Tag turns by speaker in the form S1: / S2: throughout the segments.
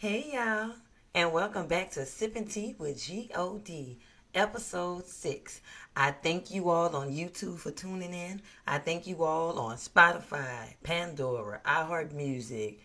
S1: Hey y'all, and welcome back to Sipping Tea with G-O-D, episode 6. I thank you all on YouTube for tuning in. I thank you all on Spotify, Pandora, iHeartMusic,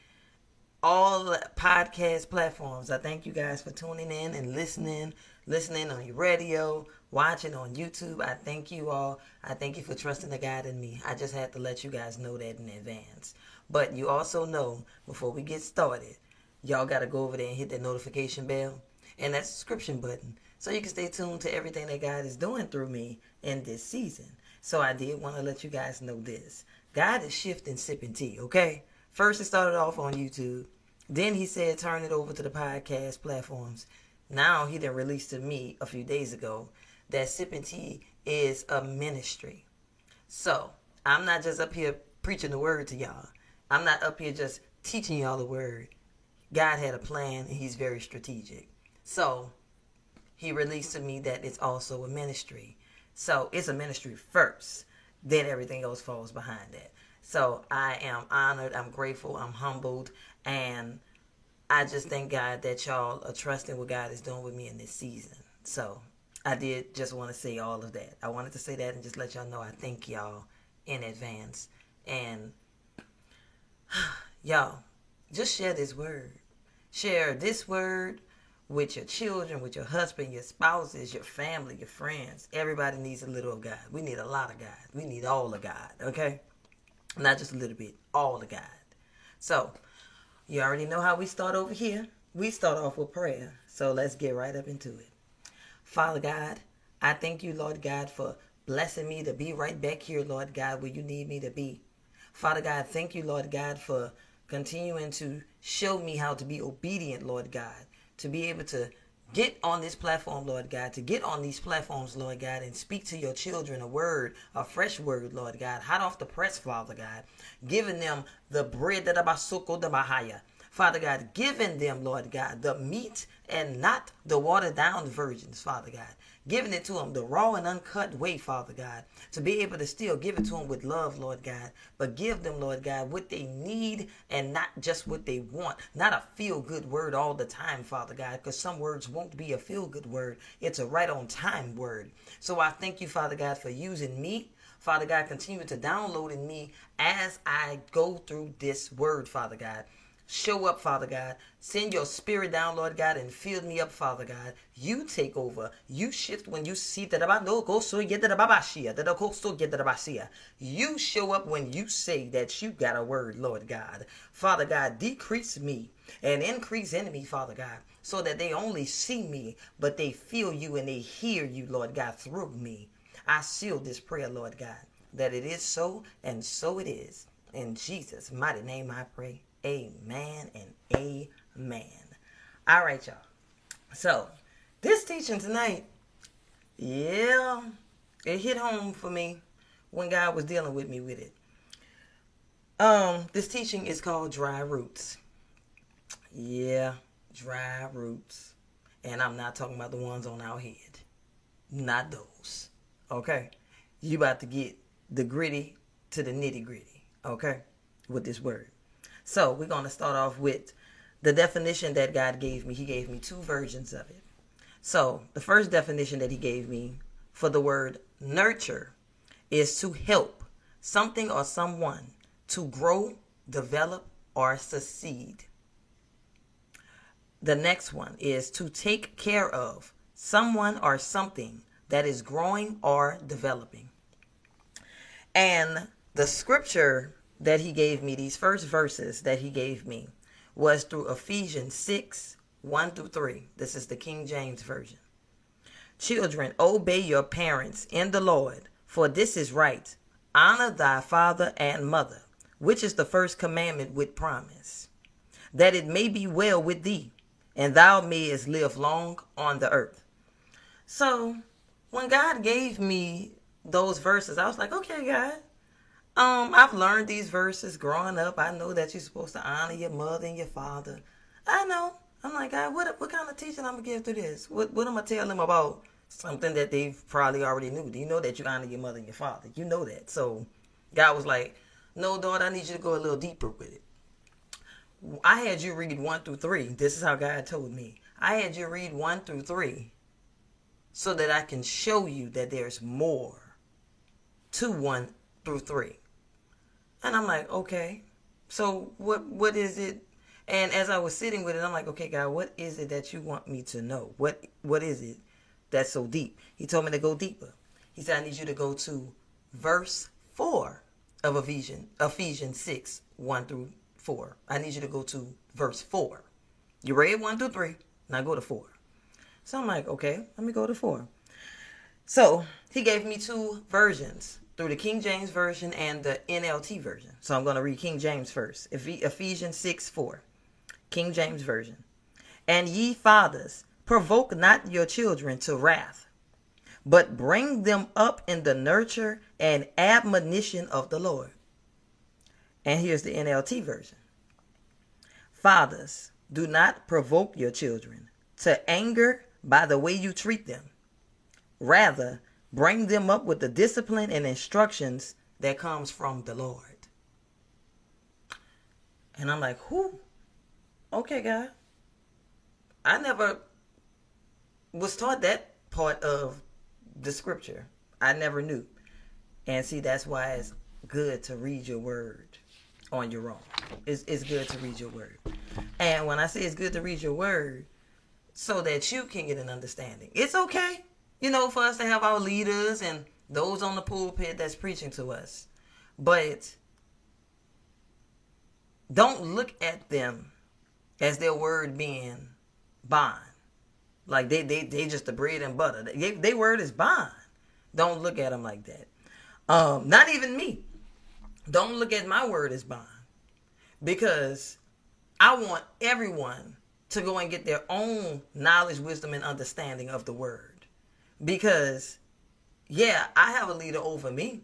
S1: all podcast platforms. I thank you guys for tuning in and listening, listening on your radio, watching on YouTube. I thank you all. I thank you for trusting the God in me. I just had to let you guys know that in advance. But you also know before we get started, y'all got to go over there and hit that notification bell and that subscription button so you can stay tuned to everything that God is doing through me in this season. So I did want to let you guys know this. God is shifting sipping tea, okay? First it started off on YouTube. Then he said turn it over to the podcast platforms. Now he then released to me a few days ago that sipping tea is a ministry. So I'm not just up here preaching the word to y'all. I'm not up here just teaching y'all the word. God had a plan and he's very strategic. So he released to me that it's also a ministry. So it's a ministry first, then everything else falls behind that. So I am honored, I'm grateful, I'm humbled, and I just thank God that y'all are trusting what God is doing with me in this season. So I did just want to say all of that. I wanted to say that and just let y'all know I thank y'all in advance. And y'all, just share this word. Share this word with your children, with your husband, your spouses, your family, your friends. Everybody needs a little of God. We need a lot of God. We need all of God, okay? Not just a little bit, all of God. So, you already know how we start over here. We start off with prayer. So, let's get right up into it. Father God, I thank you, Lord God, for blessing me to be right back here, Lord God, where you need me to be. Father God, thank you, Lord God, for continuing to show me how to be obedient, Lord God, to be able to get on this platform, Lord God, to get on these platforms, Lord God, and speak to your children a word, a fresh word, Lord God, hot off the press, Father God, giving them the bread that abasuko the mahaya. Father God, giving them, Lord God, the meat and not the watered down virgins, Father God. Giving it to them the raw and uncut way, Father God, to be able to still give it to them with love, Lord God, but give them, Lord God, what they need and not just what they want. Not a feel good word all the time, Father God, because some words won't be a feel good word. It's a right on time word. So I thank you, Father God, for using me. Father God, continue to download in me as I go through this word, Father God. Show up, Father God. Send your spirit down, Lord God, and fill me up, Father God. You take over. You shift when you see that the go so get the basia. You show up when you say that you got a word, Lord God. Father God, decrease me and increase in me, Father God, so that they only see me, but they feel you and they hear you, Lord God, through me. I seal this prayer, Lord God, that it is so and so it is. In Jesus' mighty name I pray. Amen and amen. All right, y'all. So, this teaching tonight, yeah, it hit home for me when God was dealing with me with it. Um, this teaching is called Dry Roots. Yeah, dry roots. And I'm not talking about the ones on our head. Not those. Okay? You about to get the gritty to the nitty gritty. Okay? With this word. So we're going to start off with the definition that God gave me. He gave me two versions of it. So the first definition that He gave me for the word nurture is to help something or someone to grow, develop, or succeed. The next one is to take care of someone or something that is growing or developing. And the scripture that he gave me, these first verses that he gave me, was through Ephesians 6 1 through 3. This is the King James Version. Children, obey your parents in the Lord, for this is right. Honor thy father and mother, which is the first commandment with promise, that it may be well with thee, and thou mayest live long on the earth. So, when God gave me those verses, I was like, okay, God, um, I've learned these verses growing up. I know that you're supposed to honor your mother and your father. I know. I'm like, God, what what kind of teaching I'm gonna give through this? What what am I tell them about something that they probably already knew? Do you know that you honor your mother and your father? You know that. So God was like, No, daughter, I need you to go a little deeper with it. I had you read one through three. This is how God told me. I had you read one through three so that I can show you that there's more to one through three. And I'm like, okay. So what what is it? And as I was sitting with it, I'm like, okay, God, what is it that you want me to know? What what is it that's so deep? He told me to go deeper. He said, I need you to go to verse four of Ephesians Ephesians six, one through four. I need you to go to verse four. You read one through three. Now go to four. So I'm like, okay, let me go to four. So he gave me two versions through the King James Version and the NLT version. So I'm going to read King James first. Ephesians 6 4. King James Version. And ye fathers, provoke not your children to wrath, but bring them up in the nurture and admonition of the Lord. And here's the NLT version. Fathers, do not provoke your children to anger by the way you treat them. Rather, bring them up with the discipline and instructions that comes from the Lord. And I'm like, who? Okay, God. I never was taught that part of the scripture. I never knew. And see, that's why it's good to read your word on your own. It's, it's good to read your word. And when I say it's good to read your word, so that you can get an understanding. It's okay, you know, for us to have our leaders and those on the pulpit that's preaching to us. But don't look at them as their word being bond. Like they they they just the bread and butter. They, they word is bond. Don't look at them like that. Um, not even me. Don't look at my word as bond. Because I want everyone to go and get their own knowledge, wisdom, and understanding of the word. Because, yeah, I have a leader over me,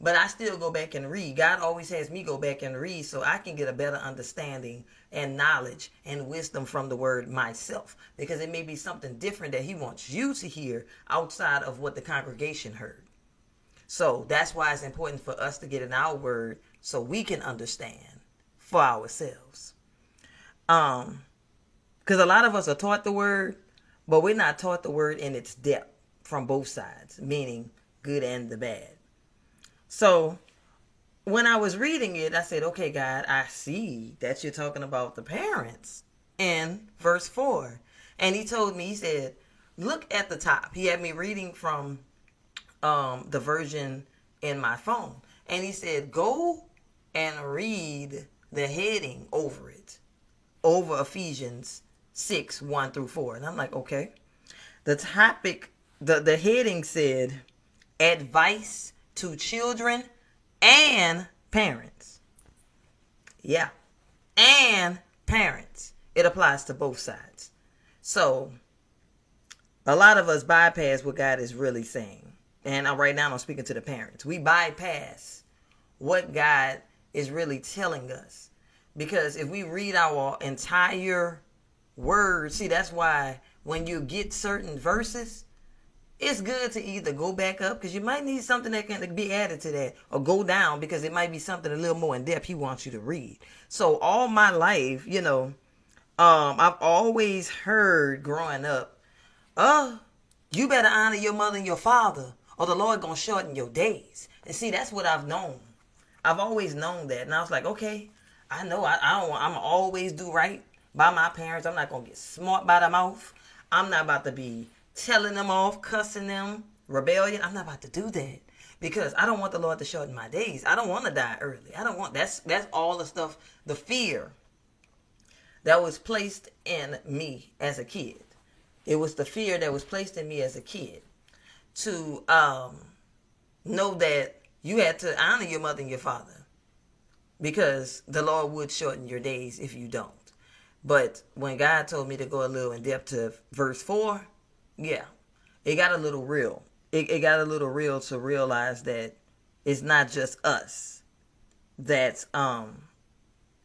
S1: but I still go back and read. God always has me go back and read so I can get a better understanding and knowledge and wisdom from the word myself. Because it may be something different that He wants you to hear outside of what the congregation heard. So that's why it's important for us to get in our word so we can understand for ourselves. Um, because a lot of us are taught the word, but we're not taught the word in its depth from both sides, meaning good and the bad. So when I was reading it, I said, okay, God, I see that you're talking about the parents in verse 4. And he told me, he said, look at the top. He had me reading from um, the version in my phone. And he said, go and read the heading over it, over Ephesians 6 1 through 4. And I'm like, okay. The topic, the, the heading said advice to children and parents. Yeah. And parents. It applies to both sides. So, a lot of us bypass what God is really saying. And I, right now I'm speaking to the parents. We bypass what God is really telling us. Because if we read our entire word, See, that's why when you get certain verses, it's good to either go back up because you might need something that can be added to that or go down because it might be something a little more in depth he wants you to read. So all my life, you know, um, I've always heard growing up, uh, you better honor your mother and your father or the Lord gonna shorten your days. And see, that's what I've known. I've always known that. And I was like, okay, I know I, I don't I'm always do right by my parents. I'm not to get smart by the mouth. I'm not about to be telling them off, cussing them, rebellion. I'm not about to do that because I don't want the Lord to shorten my days. I don't want to die early. I don't want that's that's all the stuff, the fear that was placed in me as a kid. It was the fear that was placed in me as a kid to um, know that you had to honor your mother and your father because the Lord would shorten your days if you don't. But when God told me to go a little in depth to verse 4, yeah, it got a little real. It, it got a little real to realize that it's not just us that um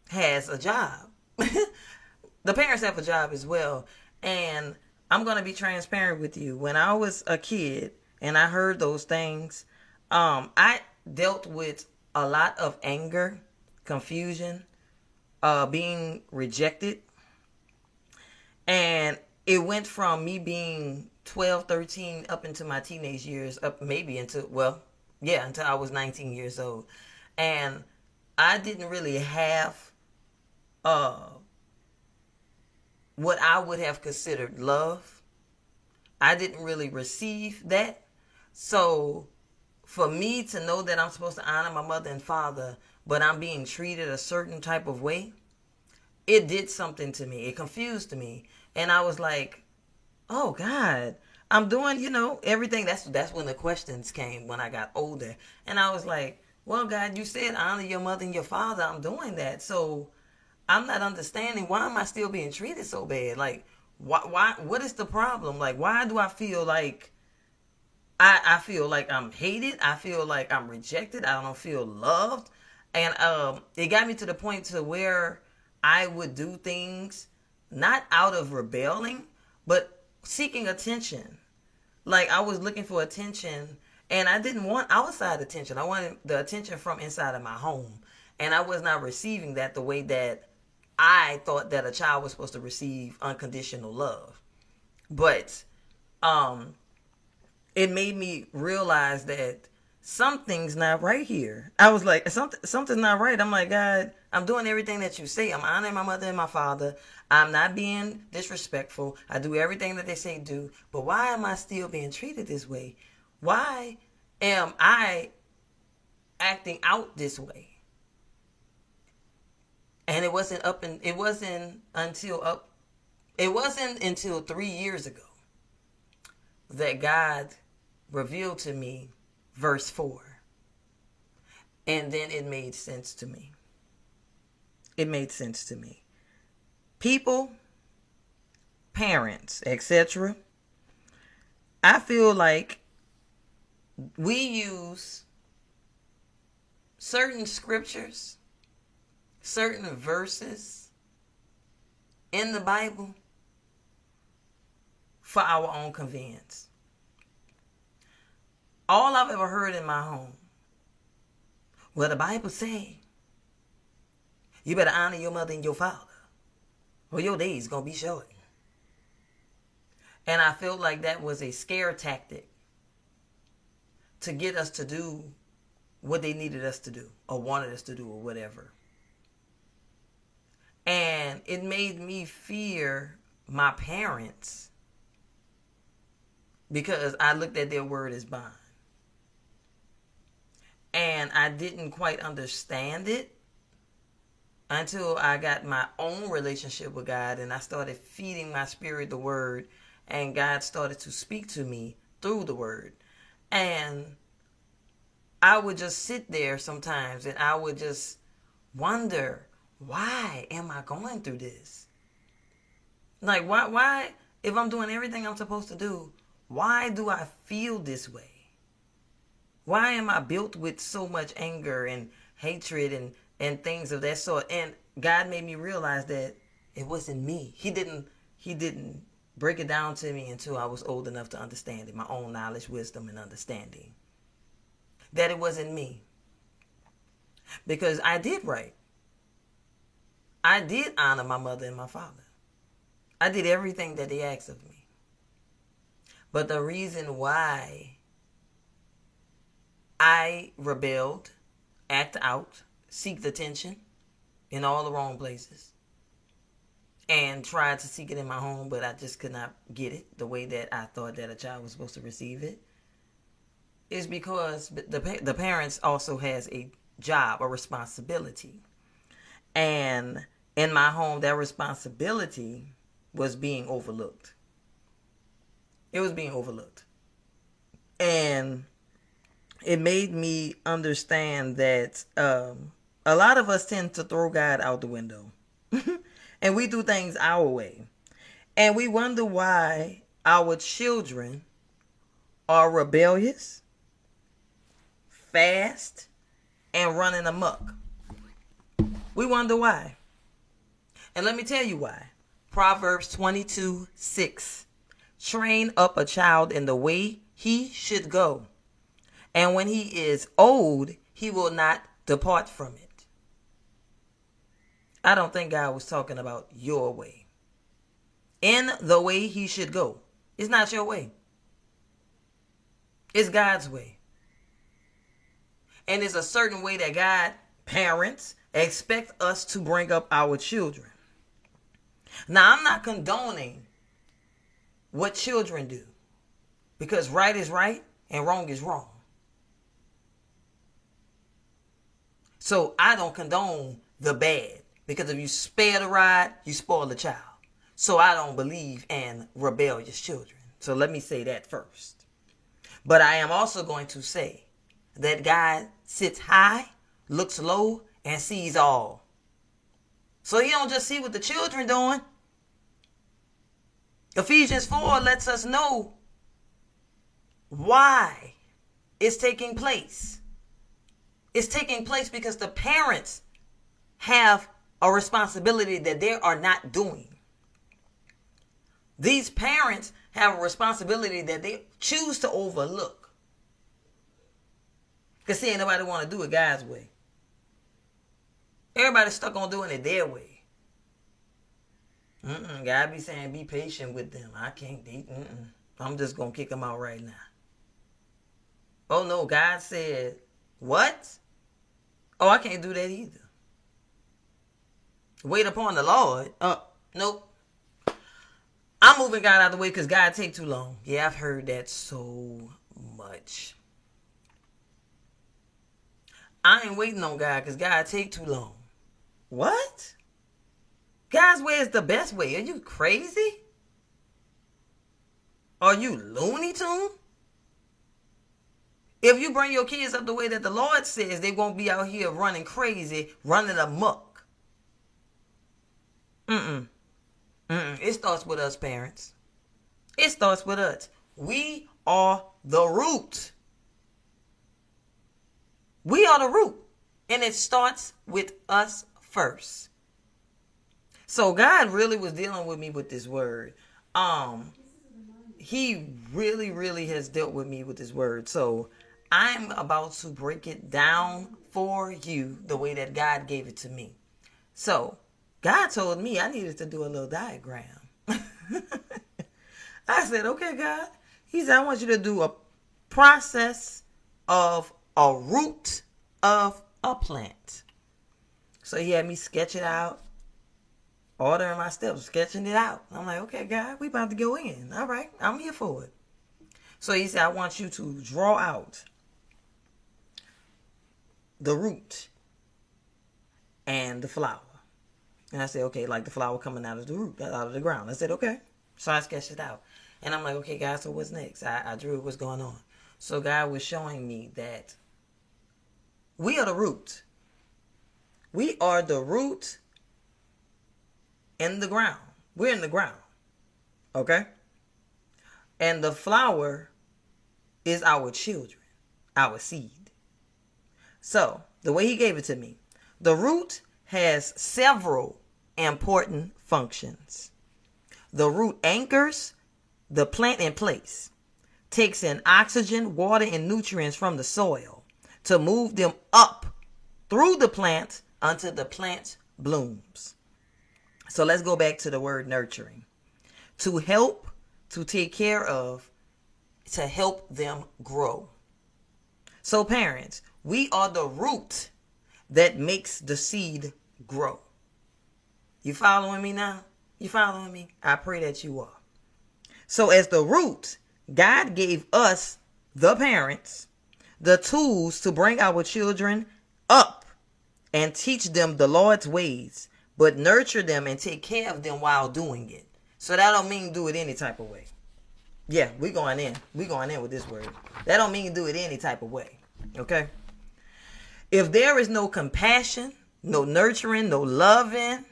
S1: has a job. the parents have a job as well. And I'm to be transparent with you. When I was a kid and I heard those things, um, I dealt with a lot of anger, confusion, uh, being rejected. And it went from me being 12, 13 up into my teenage years, up maybe into, well, yeah, until I was 19 years old. And I didn't really have uh, what I would have considered love. I didn't really receive that. So for me to know that I'm supposed to honor my mother and father, but I'm being treated a certain type of way, it did something to me. It confused me. And I was like, oh God, I'm doing, you know, everything. That's that's when the questions came when I got older. And I was like, well, God, you said honor your mother and your father. I'm doing that. So I'm not understanding why am I still being treated so bad? Like, why, why, what is the problem? Like, why do I feel like I, I feel like I'm hated? I feel like I'm rejected. I don't feel loved. And um, it got me to the point to where I would do things not out of rebelling, but seeking attention. Like I was looking for attention and I didn't want outside attention. I wanted the attention from inside of my home. And I was not receiving that the way that I thought that a child was supposed to receive unconditional love. But um it made me realize that something's not right here. I was like, something something's not right. I'm like, God, I'm doing everything that you say. I'm honoring my mother and my father. I'm not being disrespectful. I do everything that they say do. But why am I still being treated this way? Why am I acting out this way? And it wasn't up and it wasn't until up it wasn't until 3 years ago that God revealed to me verse 4. And then it made sense to me. It made sense to me. People, parents, etc. I feel like we use certain scriptures, certain verses in the Bible for our own convenience all I've ever heard in my home. Well, the Bible say you better honor your mother and your father, or your days gonna be short. And I felt like that was a scare tactic to get us to do what they needed us to do, or wanted us to do, or whatever. And it made me fear my parents because I looked at their word as bond and I didn't quite understand it until I got my own relationship with God and I started feeding my spirit the word and God started to speak to me through the word. And I would just sit there sometimes and I would just wonder, why am I going through this? Like why why if I'm doing everything I'm supposed to do, why do I feel this way? Why am I built with so much anger and hatred and and things of that sort? And God made me realize that it wasn't me. He didn't he didn't break it down to me until I was old enough to understand it, my own knowledge, wisdom, and understanding. That it wasn't me. Because I did right. I did honor my mother and my father. I did everything that they asked of me. But the reason why I rebelled, act out, seek attention in all the wrong places, and tried to seek it in my home, but I just could not get it the way that I thought that a child was supposed to receive it. Is because the the parents also has a job, a responsibility, and in my home, that responsibility was being overlooked. It was being overlooked, and it made me understand that um, a lot of us tend to throw God out the window. and we do things our way. And we wonder why our children are rebellious, fast, and running amok. We wonder why. And let me tell you why. Proverbs 22 6. Train up a child in the way he should go and when he is old, he will not depart from it. I don't think God was talking about your way. In the way he should go. It's not your way. It's God's way. And it's a certain way that God, parents, expect us to bring up our children. Now, I'm not condoning what children do because right is right and wrong is wrong. So I don't condone the bad because if you spare the ride, you spoil the child. So I don't believe in rebellious children. So let me say that first. But I am also going to say that God sits high, looks low, and sees all. So he don't just see what the children doing. Ephesians 4 lets us know why it's taking place. It's taking place because the parents have a responsibility that they are not doing. These parents have a responsibility that they choose to overlook. Because see, ain't nobody want to do it God's way. Everybody's stuck on doing it their way. Mm-mm, God be saying, be patient with them. I can't. They. I'm just gonna kick them out right now. Oh no, God said, what? Oh, I can't do that either. Wait upon the Lord. Uh, nope. I'm moving God out of the way because God take too long. Yeah, I've heard that so much. I ain't waiting on God because God take too long. What? God's way is the best way. Are you crazy? Are you Looney Tune? If you bring your kids up the way that the Lord says, they won't be out here running crazy, running amok. Mm-mm. Mm-mm. It starts with us, parents. It starts with us. We are the root. We are the root. And it starts with us first. So God really was dealing with me with this word. Um he really really has dealt with me with this word. So I'm about to break it down for you the way that God gave it to me. So, God told me I needed to do a little diagram. I said, okay, God. He said, I want you to do a process of a root of a plant. So he had me sketch it out, ordering my steps, sketching it out. I'm like, okay, God, we about to go in. All right, I'm here for it. So he said, I want you to draw out the root and the flower. And I said, okay, like the flower coming out of the root, out of the ground. I said, okay. So I sketched it out. And I'm like, okay, guys, so what's next? I, I drew what's going on. So God was showing me that we are the root. We are the root in the ground. We're in the ground. Okay? And the flower is our children, our seed. So, the way he gave it to me, the root has several important functions. The root anchors the plant in place, takes in oxygen, water, and nutrients from the soil to move them up through the plant until the plant blooms. So let's go back to the word nurturing. To help, to take care of, to help them grow. So, parents, we are the root that makes the seed grow. You following me now? You following me? I pray that you are. So, as the root, God gave us, the parents, the tools to bring our children up and teach them the Lord's ways, but nurture them and take care of them while doing it. So that don't mean do it any type of way. Yeah, we going in. We going in with this word. That don't mean do it any type of way. Okay? If there is no compassion, no nurturing, no loving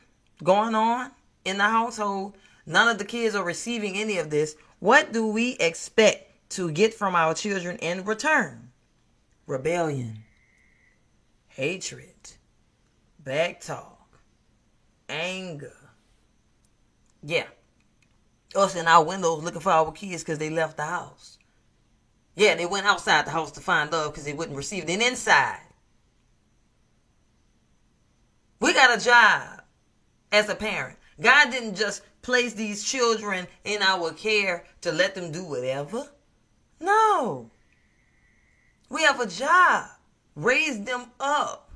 S1: going on in the household, none of the kids are receiving any of this, what do we expect to get from our children in return? Rebellion, hatred, back talk, anger. Yeah. Us in our windows looking for our kids because they left the house. Yeah, they went outside the house to find love because they wouldn't receive it. Inside, we got a job as a parent. God didn't just place these children in our care to let them do whatever. No. We have a job. Raise them up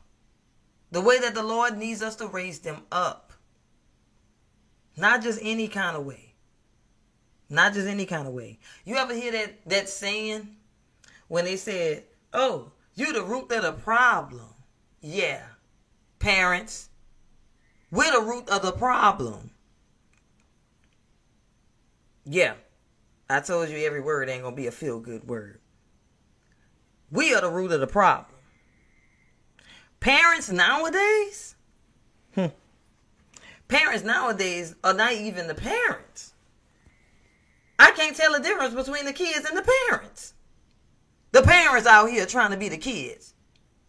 S1: the way that the Lord needs us to raise them up. Not just any kind of way. Not just any kind of way. You ever hear that that saying when they said, "Oh, you the root of the problem." Yeah. Parents, we're the root of the problem. Yeah. I told you every word ain't to be a feel good word. We are the root of the problem. Parents nowadays, hmm, parents nowadays are not even the parents. I can't tell the difference between the kids and the parents. The parents out here trying to be the kids,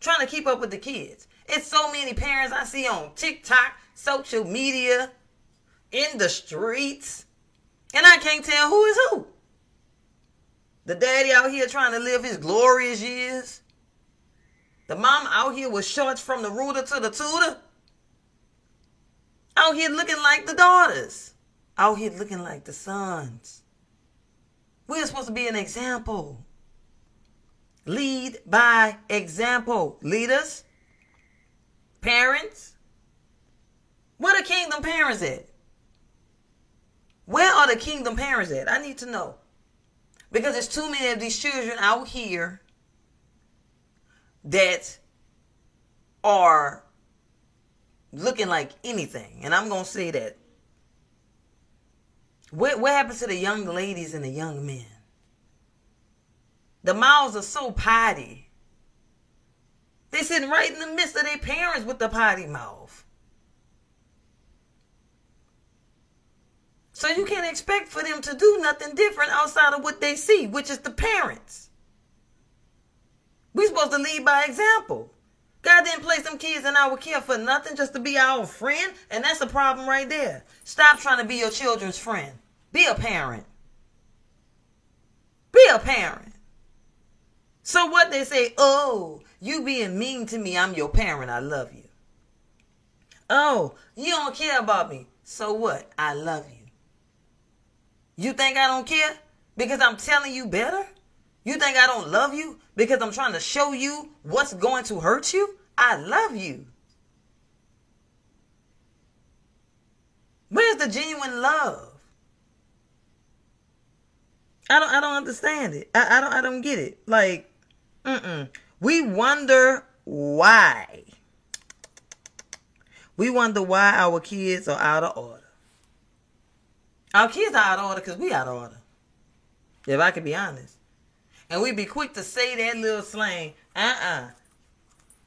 S1: trying to keep up with the kids. It's so many parents I see on TikTok, social media, in the streets, and I can't tell who is who. The daddy out here trying to live his glorious years. The mom out here with shorts from the rooter to the tutor. Out here looking like the daughters. Out here looking like the sons. We're supposed to be an example. Lead by example. Leaders, parents. Where the kingdom parents at? Where are the kingdom parents at? I need to know. Because there's too many of these children out here that are looking like anything. And I'm going to say that. What, what happens to the young ladies and the young men? The mouths are so potty. They sitting right in the midst of their parents with the potty mouth. So you can't expect for them to do nothing different outside of what they see, which is the parents. we supposed to lead by example. God didn't place them kids in our care for nothing, just to be our friend, and that's a problem right there. Stop trying to be your children's friend. Be a parent. Be a parent. So what they say, oh, you being mean to me, I'm your parent, I love you. Oh, you don't care about me. So what? I love you. You think I don't care because I'm telling you better? You think I don't love you because I'm trying to show you what's going to hurt you? I love you. Where's the genuine love? I don't I don't understand it. I, I don't I don't get it. Like, mm-mm. We wonder why. We wonder why our kids are out of order. Our kids are out of order because we out of order. If I can be honest. And we'd be quick to say that little slang. Uh-uh.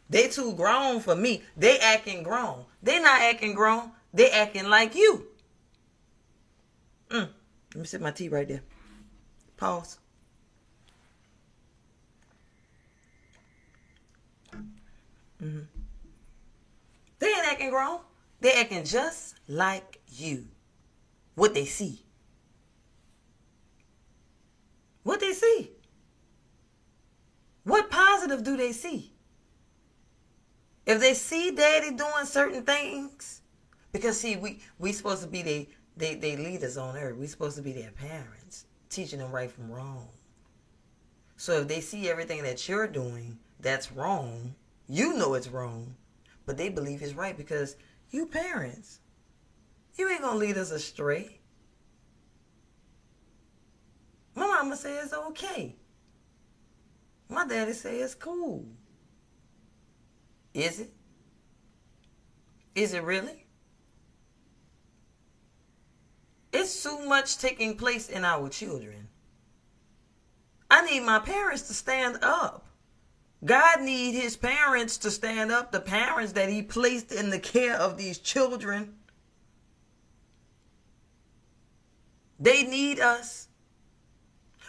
S1: They too grown for me. They acting grown. They not acting grown. They acting like you. Mm. Let me sip my tea right there. Pause. Mm-hmm. They ain't acting grown. They acting just like you what they see. What they see. What positive do they see? If they see daddy doing certain things, because see, we we supposed to be they they they leaders on earth. We supposed to be their parents, teaching them right from wrong. So if they see everything that you're doing that's wrong, you know it's wrong, but they believe it's right because you parents. You ain't gonna lead us astray. My mama says it's okay. My daddy says it's cool. Is it? Is it really? It's too much taking place in our children. I need my parents to stand up. God need his parents to stand up, the parents that he placed in the care of these children. They need us.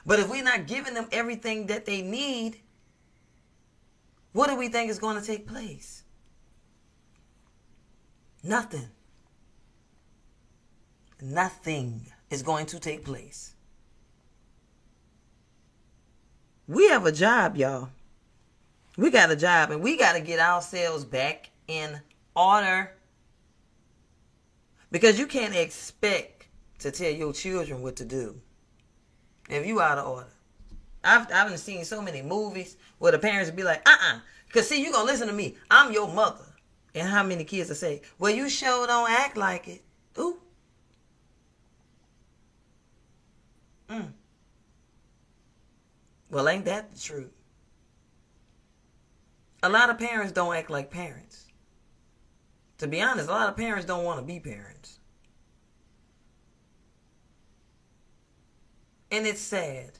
S1: But if we're not giving them everything that they need, what do we think is going to take place? Nothing. Nothing is going to take place. We have a job, y'all. We got a job and we got to get ourselves back in order. Because you can't expect to tell your children what to do if you out of order. I've I've seen so many movies where the parents be like, uh uh-uh. uh, cause see you gonna listen to me. I'm your mother. And how many kids will say, Well, you sure don't act like it. Ooh. Mm. Well, ain't that the truth? A lot of parents don't act like parents. To be honest, a lot of parents don't want to be parents. And it's sad.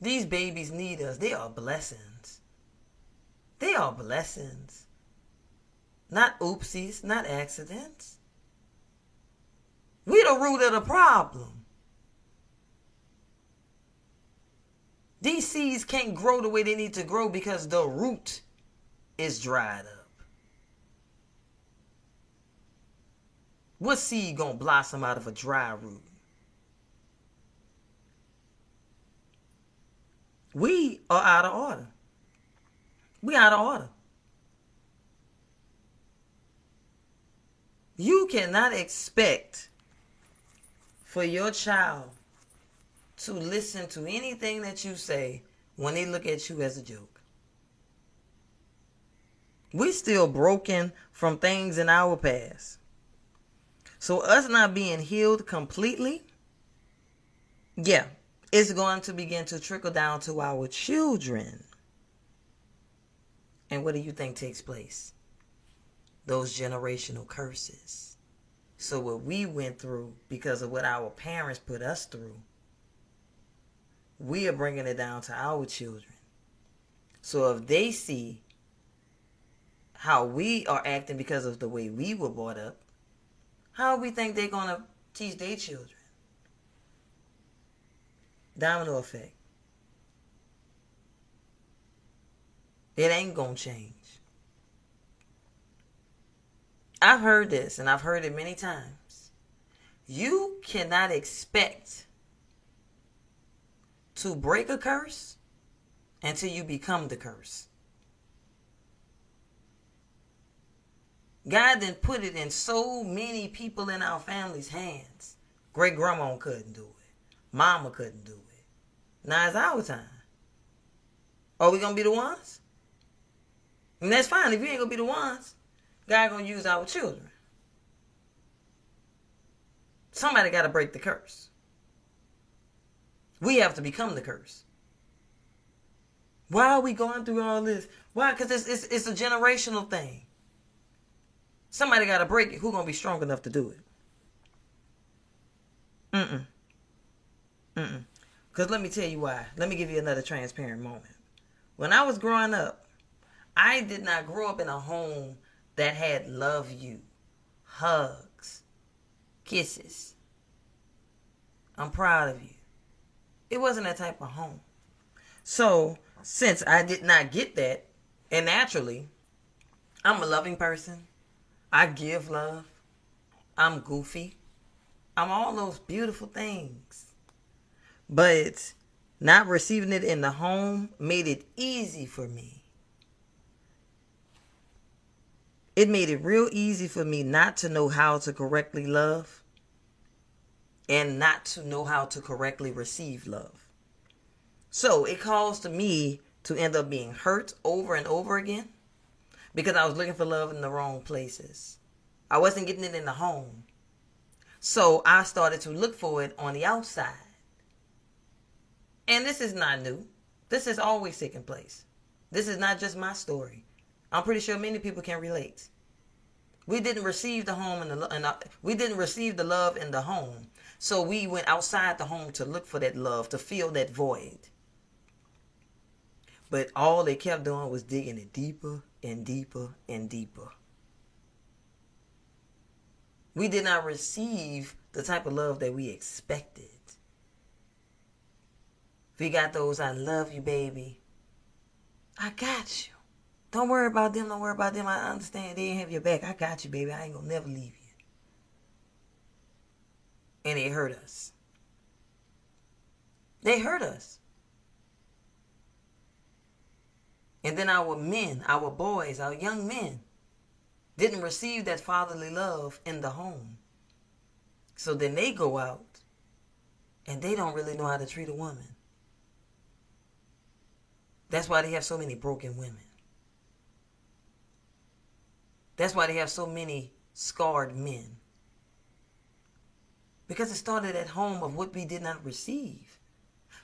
S1: These babies need us. They are blessings. They are blessings. Not oopsies, not accidents. We the root of the problem. These seeds can't grow the way they need to grow because the root is dried up. What seed gonna blossom out of a dry root? We are out of order. We out of order. You cannot expect for your child to listen to anything that you say when they look at you as a joke. We still broken from things in our past. So us not being healed completely, yeah, it's going to begin to trickle down to our children. And what do you think takes place? Those generational curses. So, what we went through because of what our parents put us through, we are bringing it down to our children. So, if they see how we are acting because of the way we were brought up, how we think they're going to teach their children? Domino effect. It ain't going to change. I've heard this and I've heard it many times. You cannot expect to break a curse until you become the curse. God then put it in so many people in our family's hands. Great grandma couldn't do it. Mama couldn't do it. Now it's our time. Are we gonna be the ones? And that's fine. If you ain't gonna be the ones, God gonna use our children. Somebody gotta break the curse. We have to become the curse. Why are we going through all this? Why? Because it's, it's, it's a generational thing. Somebody got to break it. Who gonna be strong enough to do it? Mm-mm. Mm-mm. Because let me tell you why. Let me give you another transparent moment. When I was growing up, I did not grow up in a home that had love you, hugs, kisses. I'm proud of you. It wasn't that type of home. So, since I did not get that, and naturally, I'm a loving person. I give love. I'm goofy. I'm all those beautiful things. But not receiving it in the home made it easy for me. It made it real easy for me not to know how to correctly love and not to know how to correctly receive love. So it caused me to end up being hurt over and over again because I was looking for love in the wrong places. I wasn't getting it in the home. So I started to look for it on the outside. And this is not new. This is always taking place. This is not just my story. I'm pretty sure many people can relate. We didn't receive the home and the, the, uh, we didn't receive the love in the home. So we went outside the home to look for that love, to fill that void. But all they kept doing was digging it deeper and deeper and deeper. We did not receive the type of love that we expected. We got those I love you, baby. I got you. Don't worry about them. Don't worry about them. I understand they ain't have your back. I got you, baby. I ain't gonna never leave you. And it hurt us. They hurt us. And then our men, our boys, our young men, didn't receive that fatherly love in the home. So then they go out and they don't really know how to treat a woman. That's why they have so many broken women. That's why they have so many scarred men. Because it started at home of what we did not receive.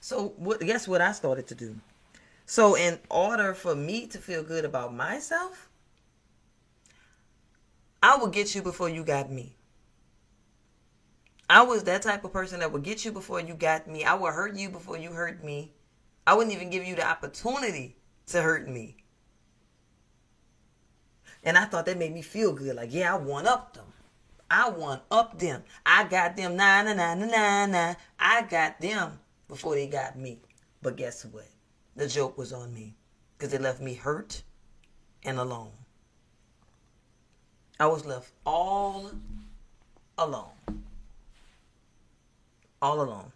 S1: So what guess what I started to do? So in order for me to feel good about myself, I will get you before you got me. I was that type of person that would get you before you got me. I would hurt you before you hurt me. I wouldn't even give you the opportunity to hurt me. And I thought that made me feel good. Like, yeah, I won up them. I won up them. I got them nah nah nah nah nah nah. I got them before they got me. But guess what? The joke was on me. Because it left me hurt and alone. I was left all alone. All alone.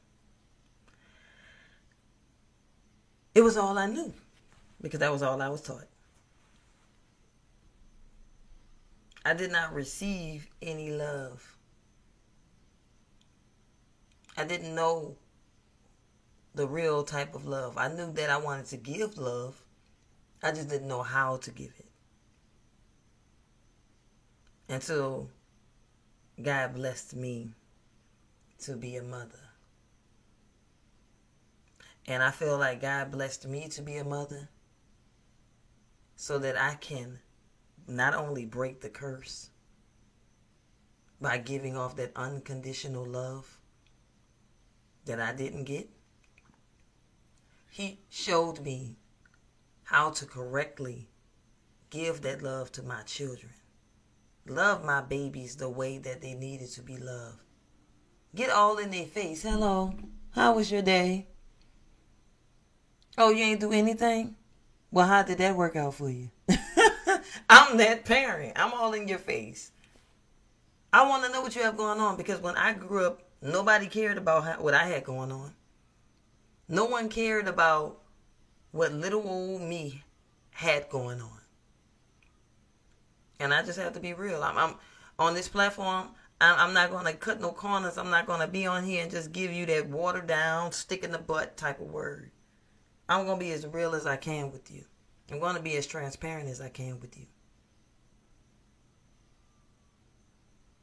S1: It was all I knew because that was all I was taught. I did not receive any love. I didn't know the real type of love. I knew that I wanted to give love. I just didn't know how to give it. Until God blessed me to be a mother. And I feel like God blessed me to be a mother so that I can not only break the curse by giving off that unconditional love that I didn't get, He showed me how to correctly give that love to my children. Love my babies the way that they needed to be loved. Get all in their face. Hello. How was your day? Oh, you ain't do anything? Well, how did that work out for you? I'm that parent. I'm all in your face. I want to know what you have going on because when I grew up, nobody cared about how, what I had going on. No one cared about what little old me had going on. And I just have to be real. I'm, I'm on this platform. I'm, I'm not going to cut no corners. I'm not going to be on here and just give you that watered down, stick in the butt type of word. I'm going to be as real as I can with you. I'm going to be as transparent as I can with you.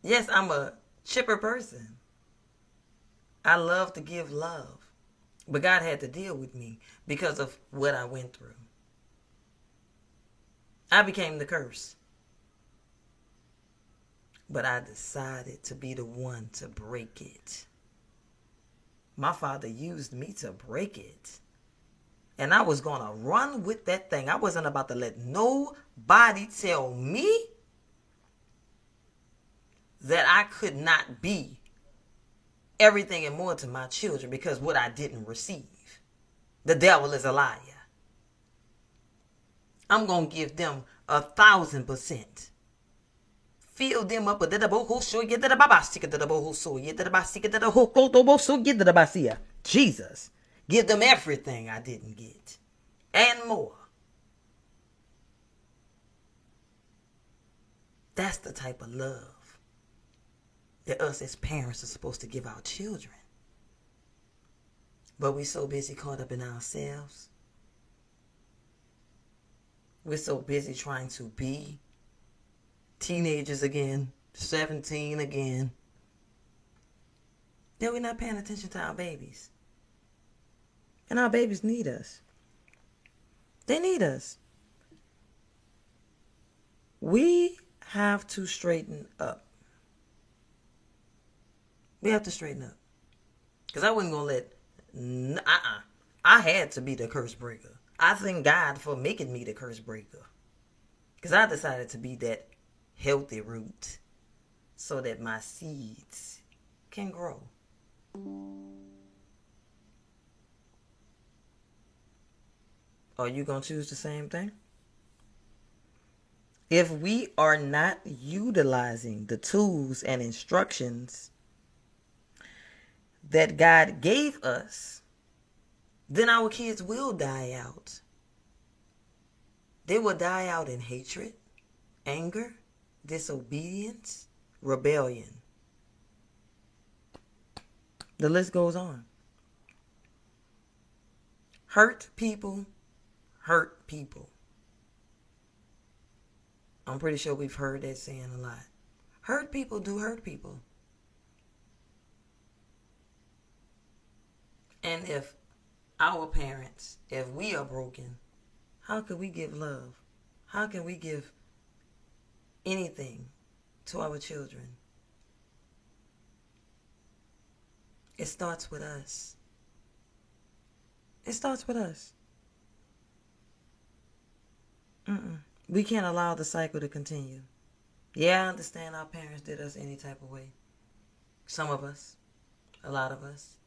S1: Yes, I'm a chipper person. I love to give love. But God had to deal with me because of what I went through. I became the curse. But I decided to be the one to break it. My father used me to break it. And I was going to run with that thing. I wasn't about to let nobody tell me that I could not be everything and more to my children because what I didn't receive. The devil is a liar. I'm going to give them a thousand percent. Fill them up with Jesus. Give them everything I didn't get and more. That's the type of love that us as parents are supposed to give our children. But we're so busy caught up in ourselves. We're so busy trying to be teenagers again, 17 again, that we're not paying attention to our babies. And our babies need us. They need us. We have to straighten up. We have to straighten up. Because I wasn't going to let. Uh uh-uh. I had to be the curse breaker. I thank God for making me the curse breaker. Because I decided to be that healthy root so that my seeds can grow. Are you going to choose the same thing? If we are not utilizing the tools and instructions that God gave us, then our kids will die out. They will die out in hatred, anger, disobedience, rebellion. The list goes on. Hurt people, hurt people. I'm pretty sure we've heard that saying a lot. Hurt people do hurt people. And if our parents, if we are broken, how can we give love? How can we give anything to our children? It starts with us. It starts with us. Mm-mm. We can't allow the cycle to continue. Yeah, I understand our parents did us any type of way. Some of us, a lot of us.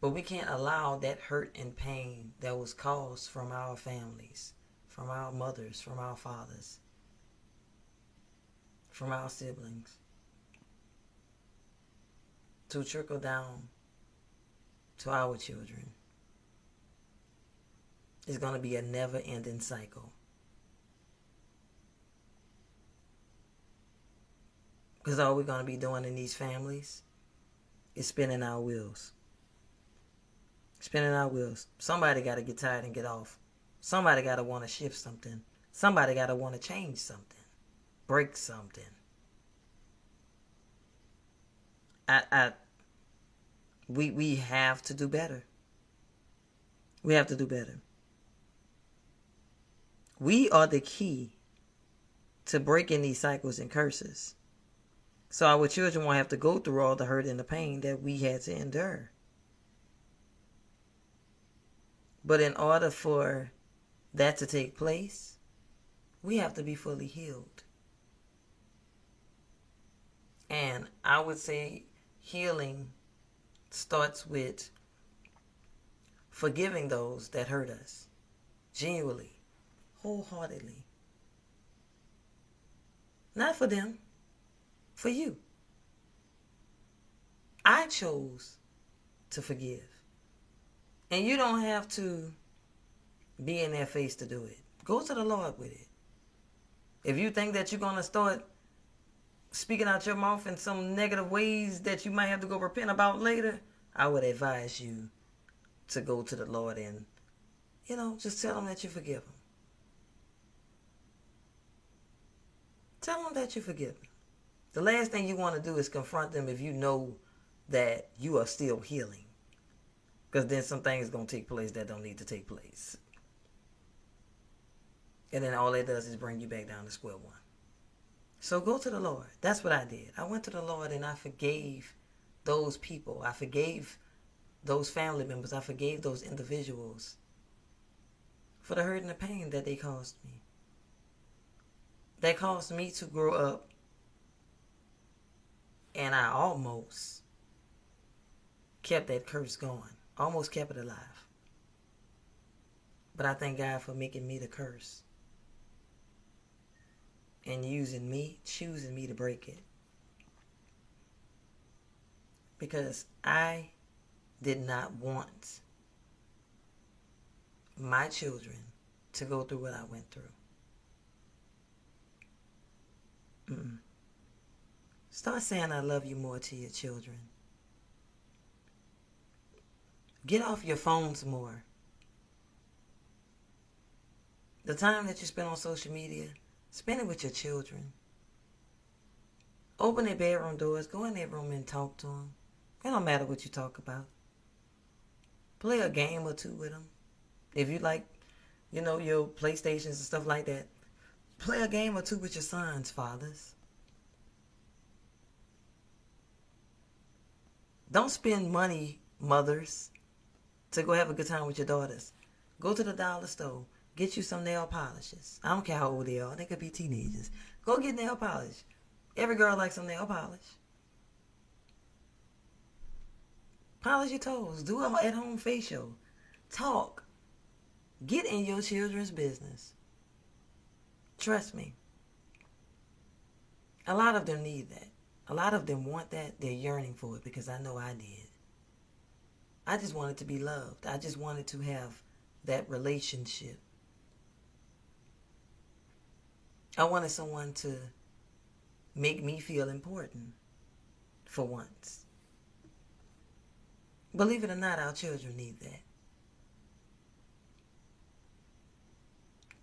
S1: But we can't allow that hurt and pain that was caused from our families, from our mothers, from our fathers, from our siblings, to trickle down to our children. It's going to be a never ending cycle. Because all we're going to be doing in these families is spinning our wheels. Spinning our wheels. Somebody got to get tired and get off. Somebody got to want to shift something. Somebody got to want to change something. Break something. I, I, we, we have to do better. We have to do better. We are the key to breaking these cycles and curses. So our children won't have to go through all the hurt and the pain that we had to endure. But in order for that to take place, we have to be fully healed. And I would say healing starts with forgiving those that hurt us, genuinely, wholeheartedly. Not for them, for you. I chose to forgive. And you don't have to be in their face to do it. Go to the Lord with it. If you think that you're going to start speaking out your mouth in some negative ways that you might have to go repent about later, I would advise you to go to the Lord and, you know, just tell him that you forgive him. Tell them that you forgive them. The last thing you want to do is confront them if you know that you are still healing. Because then some things going to take place that don't need to take place. And then all it does is bring you back down to square one. So go to the Lord. That's what I did. I went to the Lord and I forgave those people. I forgave those family members. I forgave those individuals for the hurt and the pain that they caused me. That caused me to grow up and I almost kept that curse going. Almost kept it alive. But I thank God for making me the curse. And using me, choosing me to break it. Because I did not want my children to go through what I went through. Mm-mm. Start saying I love you more to your children. Get off your phones more. The time that you spend on social media, spend it with your children. Open their bedroom doors, go in their room and talk to them. It don't matter what you talk about. Play a game or two with them. If you like, you know, your PlayStations and stuff like that, play a game or two with your sons, fathers. Don't spend money, mothers, to go have a good time with your daughters. Go to the dollar store. Get you some nail polishes. I don't care how old they are. They could be teenagers. Go get nail polish. Every girl likes some nail polish. Polish your toes. Do an at home facial. Talk. Get in your children's business. Trust me. A lot of them need that. A lot of them want that. They're yearning for it because I know I did. I just wanted to be loved. I just wanted to have that relationship. I wanted someone to make me feel important for once. Believe it or not, our children need that.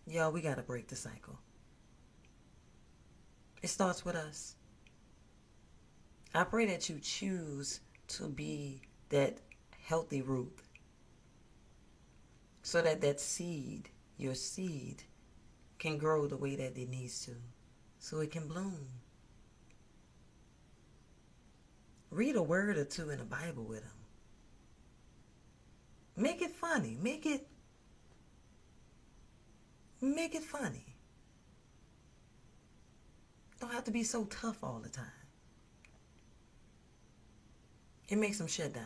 S1: Y'all, we got to break the cycle. It starts with us. I pray that you choose to be that healthy root so that that seed, your seed, can grow the way that it needs to so it can bloom. Read a word or two in the Bible with them. Make it funny. Make it make it funny. Don't have to be so tough all the time. It makes them shut down.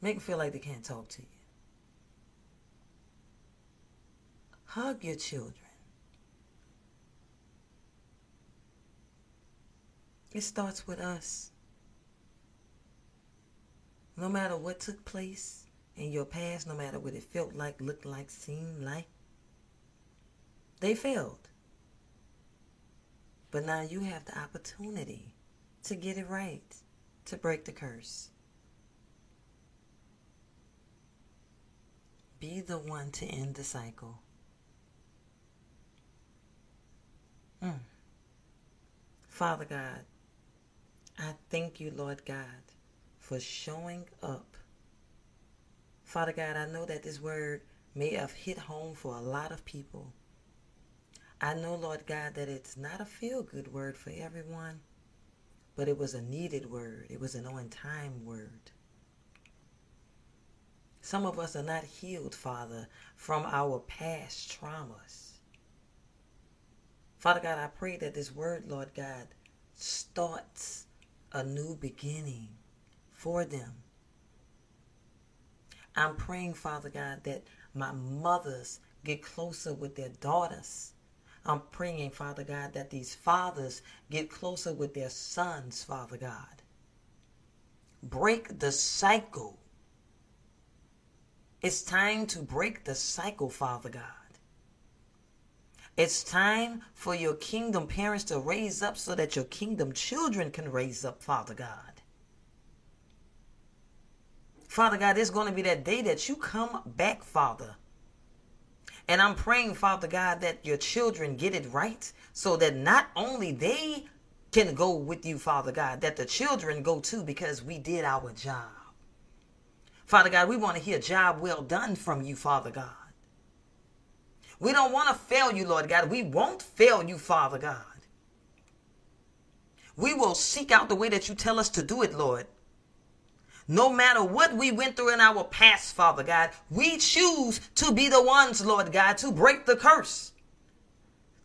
S1: Make them feel like they can't talk to you. Hug your children. It starts with us. No matter what took place in your past, no matter what it felt like, looked like, seemed like, they failed. But now you have the opportunity to get it right, to break the curse. Be the one to end the cycle. Mm. Father God, I thank you, Lord God, for showing up. Father God, I know that this word may have hit home for a lot of people. I know, Lord God, that it's not a feel good word for everyone, but it was a needed word. It was an on time word. Some of us are not healed, Father, from our past traumas. Father God, I pray that this word, Lord God, starts a new beginning for them. I'm praying, Father God, that my mothers get closer with their daughters. I'm praying, Father God, that these fathers get closer with their sons, Father God. Break the cycle. It's time to break the cycle, Father God. It's time for your kingdom parents to raise up so that your kingdom children can raise up, Father God. Father God, it's going to be that day that you come back, Father. And I'm praying, Father God, that your children get it right so that not only they can go with you, Father God, that the children go too because we did our job. Father God, we want to hear job well done from you, Father God. We don't want to fail you, Lord God. We won't fail you, Father God. We will seek out the way that you tell us to do it, Lord. No matter what we went through in our past, Father God, we choose to be the ones, Lord God, to break the curse.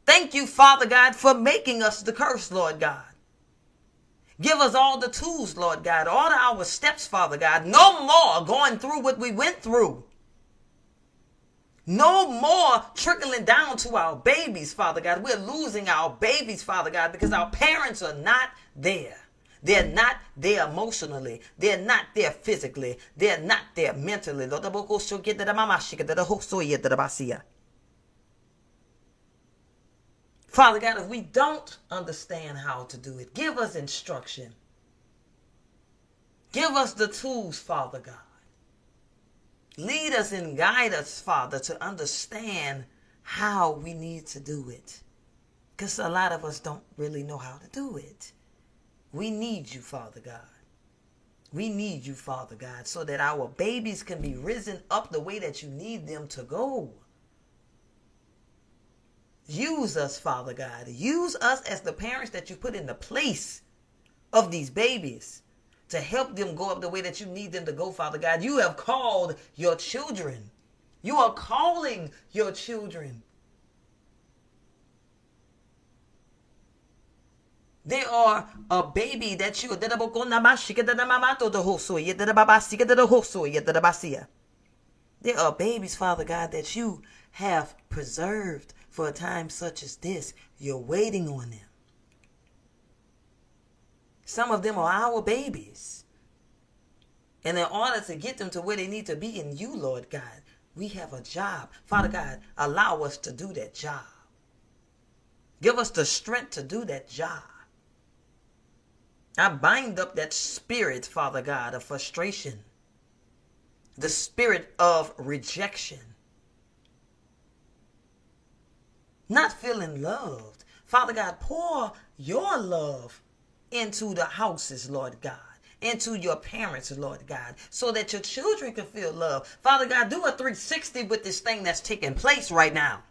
S1: Thank you, Father God, for making us the curse, Lord God. Give us all the tools, Lord God, order our steps, Father God. No more going through what we went through. No more trickling down to our babies, Father God. We're losing our babies, Father God, because our parents are not there. They're not there emotionally. They're not there physically. They're not there mentally. Father God, if we don't understand how to do it, give us instruction. Give us the tools, Father God. Lead us and guide us, Father, to understand how we need to do it. Because a lot of us don't really know how to do it. We need you, Father God. We need you, Father God, so that our babies can be risen up the way that you need them to go. Use us, Father God. Use us as the parents that you put in the place of these babies to help them go up the way that you need them to go, Father God. You have called your children. You are calling your children. They are a baby that you They are babies, Father God, that you have preserved for a time such as this. You're waiting on them. Some of them are our babies. And in order to get them to where they need to be in you, Lord God, we have a job. Father God, allow us to do that job. Give us the strength to do that job. I bind up that spirit, Father God, of frustration, the spirit of rejection, not feeling loved. Father God, pour your love into the houses, Lord God, into your parents, Lord God, so that your children can feel love. Father God, do a 360 with this thing that's taking place right now.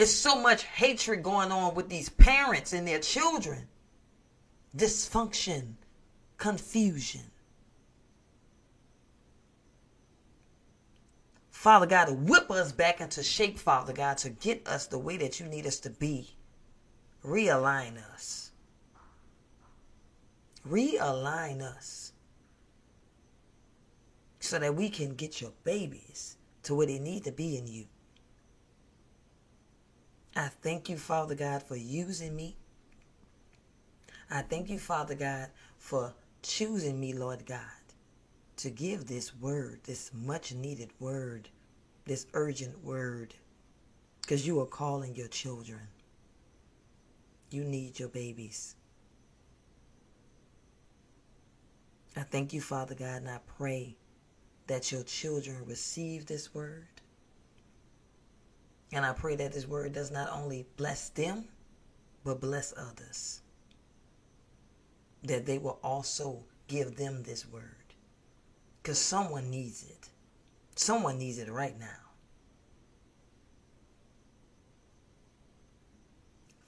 S1: It's so much hatred going on with these parents and their children. Dysfunction, confusion. Father God, to whip us back into shape, Father God, to get us the way that you need us to be. Realign us. Realign us. So that we can get your babies to where they need to be in you. I thank you, Father God, for using me. I thank you, Father God, for choosing me, Lord God, to give this word, this much needed word, this urgent word, because you are calling your children. You need your babies. I thank you, Father God, and I pray that your children receive this word and I pray that this word does not only bless them, but bless others. That they will also give them this word. Because someone needs it. Someone needs it right now.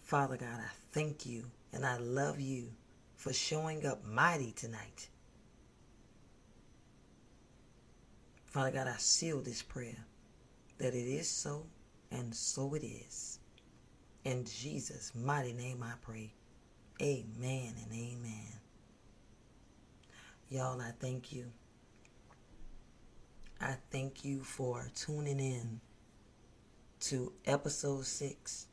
S1: Father God, I thank you and I love you for showing up mighty tonight. Father God, I seal this prayer that it is so and so it is. In Jesus' mighty name I pray. Amen and amen. Y'all, I thank you. I thank you for tuning in to episode six.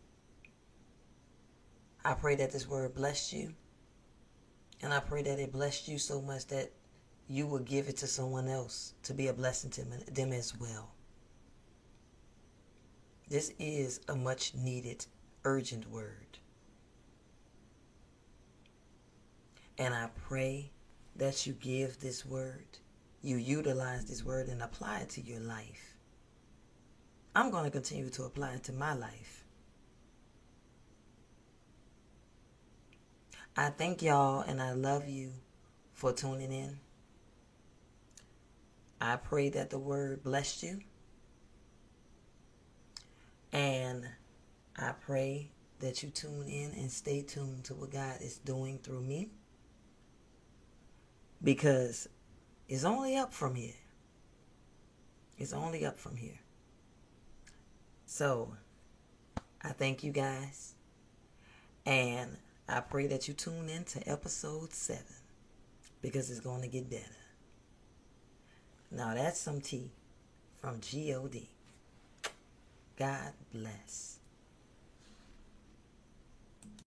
S1: I pray that this word blessed you. And I pray that it blessed you so much that you will give it to someone else to be a blessing to them as well. This is a much needed, urgent word. And I pray that you give this word, you utilize this word and apply it to your life. I'm going to continue to apply it to my life. I thank y'all and I love you for tuning in. I pray that the word blessed you. And I pray that you tune in and stay tuned to what God is doing through me. Because it's only up from here. It's only up from here. So I thank you guys. And I pray that you tune in to episode 7 because it's going to get better. Now that's some tea from G-O-D. God bless.